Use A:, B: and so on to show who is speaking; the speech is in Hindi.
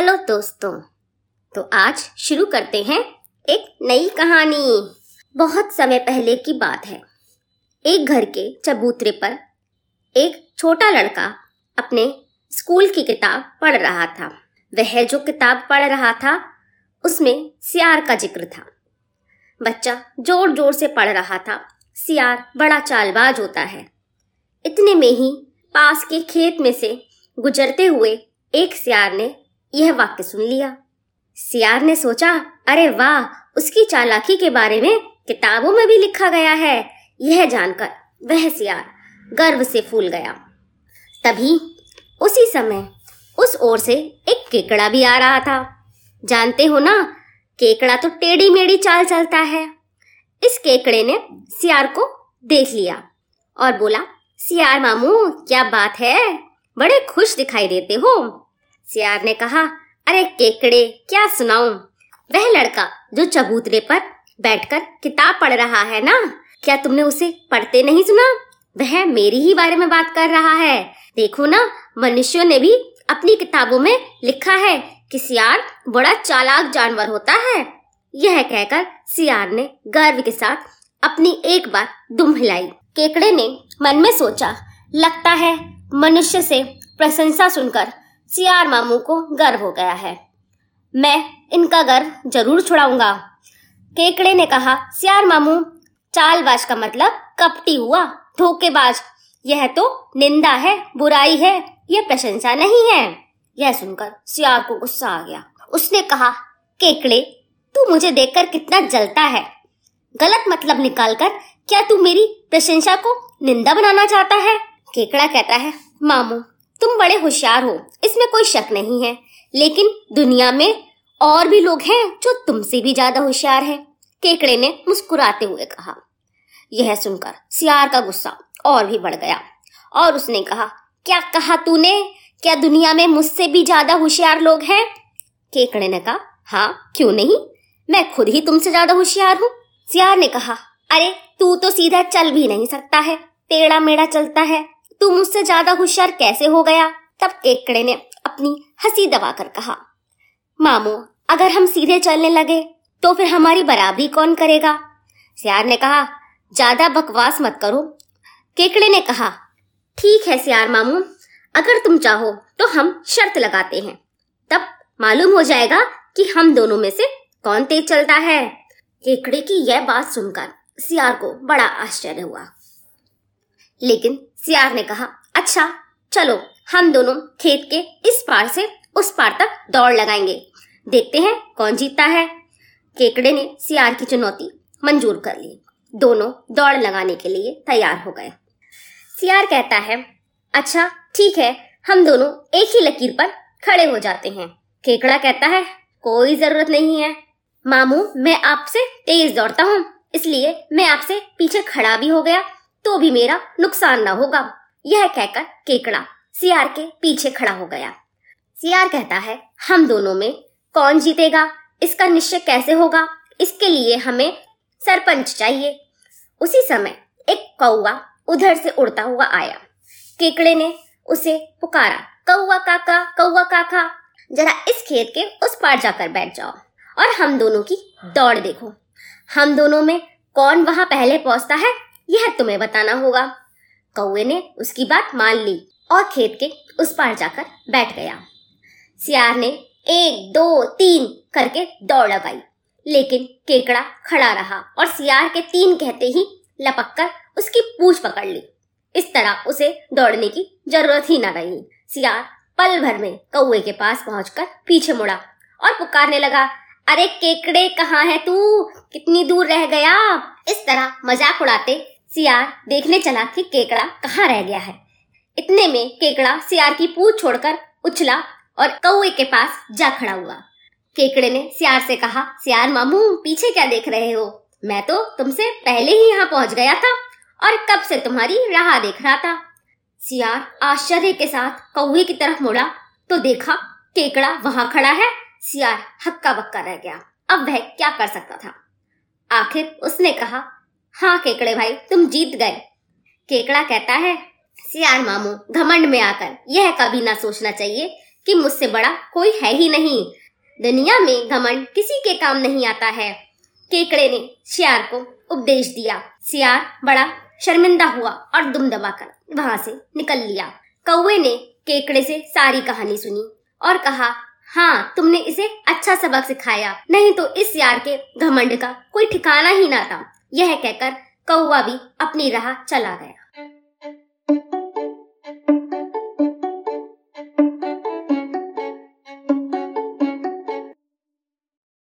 A: हेलो दोस्तों तो आज शुरू करते हैं एक नई कहानी। बहुत समय पहले की बात है। एक घर के चबूतरे पर एक छोटा लड़का अपने स्कूल की किताब पढ़ रहा था। वह जो किताब पढ़ रहा था, उसमें सियार का ज़िक्र था। बच्चा ज़ोर ज़ोर से पढ़ रहा था। सियार बड़ा चालबाज होता है। इतने में ही पास के खेत में से गुजरते हुए एक सियार ने यह वाक्य सुन लिया। सियार ने सोचा, अरे वाह, उसकी चालाकी के बारे में किताबों में भी लिखा गया है। यह जानकर वह सियार गर्व से फूल गया। तभी उसी समय उस ओर से एक केकड़ा भी आ रहा था। जानते हो ना, केकड़ा तो टेढ़ी मेढ़ी चाल चलता है। इस केकड़े ने सियार को देख लिया और बोला, सियार मामू, क्या बात है? बड़े खुश दिखाई देते हो। सियार ने कहा, अरे केकड़े, क्या सुनाऊं? वह लड़का जो चबूतरे पर बैठकर किताब पढ़ रहा है ना? क्या तुमने उसे पढ़ते नहीं सुना? वह मेरी ही बारे में बात कर रहा है। देखो ना, मनुष्यों ने भी अपनी किताबों में लिखा है कि सियार बड़ा चालाक जानवर होता है। यह कहकर सियार ने गर्व के साथ अपनी एक बार दुम हिलाई। केकड़े ने मन में सोचा, लगता है मनुष्य से प्रशंसा सुनकर सियार मामू को गर्व हो गया है। मैं इनका गर्व ज़रूर छुड़ाऊँगा। केकड़े ने कहा, सियार मामू, चालबाज का मतलब कपटी हुआ, धोखेबाज। यह तो निंदा है, बुराई है, यह प्रशंसा नहीं है। यह सुनकर सियार को गुस्सा आ गया। उसने कहा, केकड़े, तू मुझे देखकर कितना जलता है। गलत मतलब निकालकर क्या तू मेरी प्रशंसा को निंदा बनाना चाहता है? केकड़ा कहता है, मामू तुम बड़े होशियार हो, इसमें कोई शक नहीं है। लेकिन दुनिया में और भी लोग हैं जो तुमसे भी ज़्यादा होशियार हैं, केकड़े ने मुस्कुराते हुए कहा। यह सुनकर सियार का गुस्सा और भी बढ़ गया और उसने कहा, क्या कहा तूने? क्या दुनिया में मुझसे भी ज़्यादा होशियार लोग हैं? केकड़े ने कहा हाँ क्यों नहीं? मैं खुद ही तुमसे ज़्यादा होशियार हूँ। सियार ने कहा, अरे, तू तो सीधा चल भी नहीं सकता है, टेढ़ा मेढ़ा चलता है। तू मुझसे ज़्यादा होशियार कैसे हो गया? तब केकड़े ने अपनी हँसी दबाकर कहा, मामू, अगर हम सीधे चलने लगे तो फिर हमारी बराबरी कौन करेगा? सियार ने कहा, ज़्यादा बकवास मत करो। केकड़े ने कहा, ठीक है सियार मामू, अगर तुम चाहो तो हम शर्त लगाते हैं। तब मालूम हो जाएगा कि हम दोनों में से कौन तेज चलता है। केकड़े की यह बात सुनकर सियार को बड़ा आश्चर्य हुआ। लेकिन सियार ने कहा अच्छा चलो, हम दोनों खेत के इस पार से उस पार तक दौड़ लगाएँगे। देखते हैं कौन जीतता है। केकड़े ने सियार की चुनौती मंजूर कर ली। दोनों दौड़ लगाने के लिए तैयार हो गए। सियार कहता है अच्छा ठीक है, हम दोनों एक ही लकीर पर खड़े हो जाते हैं। केकड़ा कहता है, कोई ज़रूरत नहीं है। मामू, मैं आपसे तेज दौड़ता हूँ, इसलिए मैं आपसे पीछे खड़ा भी हो गया। तो भी मेरा नुकसान ना होगा, यह कहकर केकड़ा सियार के पीछे खड़ा हो गया। सियार कहता है, हम दोनों में कौन जीतेगा? इसका निश्चय कैसे होगा? इसके लिए हमें सरपंच चाहिए। उसी समय एक कौआ उधर से उड़ता हुआ आया। केकड़े ने उसे पुकारा कौआ काका कौआ काका, जरा इस खेत के उस पार जाकर बैठ जाओ और हम दोनों की दौड़ देखो। हम दोनों में कौन वहाँ पहले पहुँचता है यह तुम्हें बताना होगा। कौए ने उसकी बात मान ली और खेत के उस पार जाकर बैठ गया। सियार ने एक, दो, तीन करके दौड़ लगाई, लेकिन केकड़ा खड़ा रहा और सियार के तीन कहते ही लपक कर उसकी पूछ पकड़ ली। इस तरह उसे दौड़ने की ज़रूरत ही न रही। सियार पल भर में कौए के पास पहुंचकर पीछे मुड़ा और पुकारने लगा, अरे केकड़े, कहाँ है तू? कितनी दूर रह गया? इस तरह मज़ाक उड़ाते सियार देखने चला कि केकड़ा कहाँ रह गया है। इतने में केकड़ा सियार की पूछ छोड़कर उछला और कौए के पास जा खड़ा हुआ। केकड़े ने सियार से कहा, सियार मामू, पीछे क्या देख रहे हो? मैं तो तुमसे पहले ही यहाँ पहुँच गया था और कब से तुम्हारी राह देख रहा था? सियार आश्चर्य के साथ कौए की तरफ़ मुड़ा तो देखा केकड़ा वहाँ खड़ा है। सियार हक्का बक्का रह गया। अब वह क्या कर सकता था? आखिर उसने कहा हाँ केकड़े भाई, तुम जीत गए। केकड़ा कहता है सियार मामू, घमंड में आकर, यह कभी ना सोचना चाहिए कि मुझसे बड़ा कोई है ही नहीं। दुनिया में घमंड किसी के काम नहीं आता है। केकड़े ने सियार को उपदेश दिया। सियार बड़ा शर्मिंदा हुआ और दुम दबाकर वहाँ से निकल लिया। कौवे ने केकड़े से सारी कहानी सुनी और कहा हाँ तुमने इसे अच्छा सबक सिखाया। नहीं तो इस यार के घमंड का कोई ठिकाना ही ना था। यह कहकर कौवा भी अपनी राह चला गया।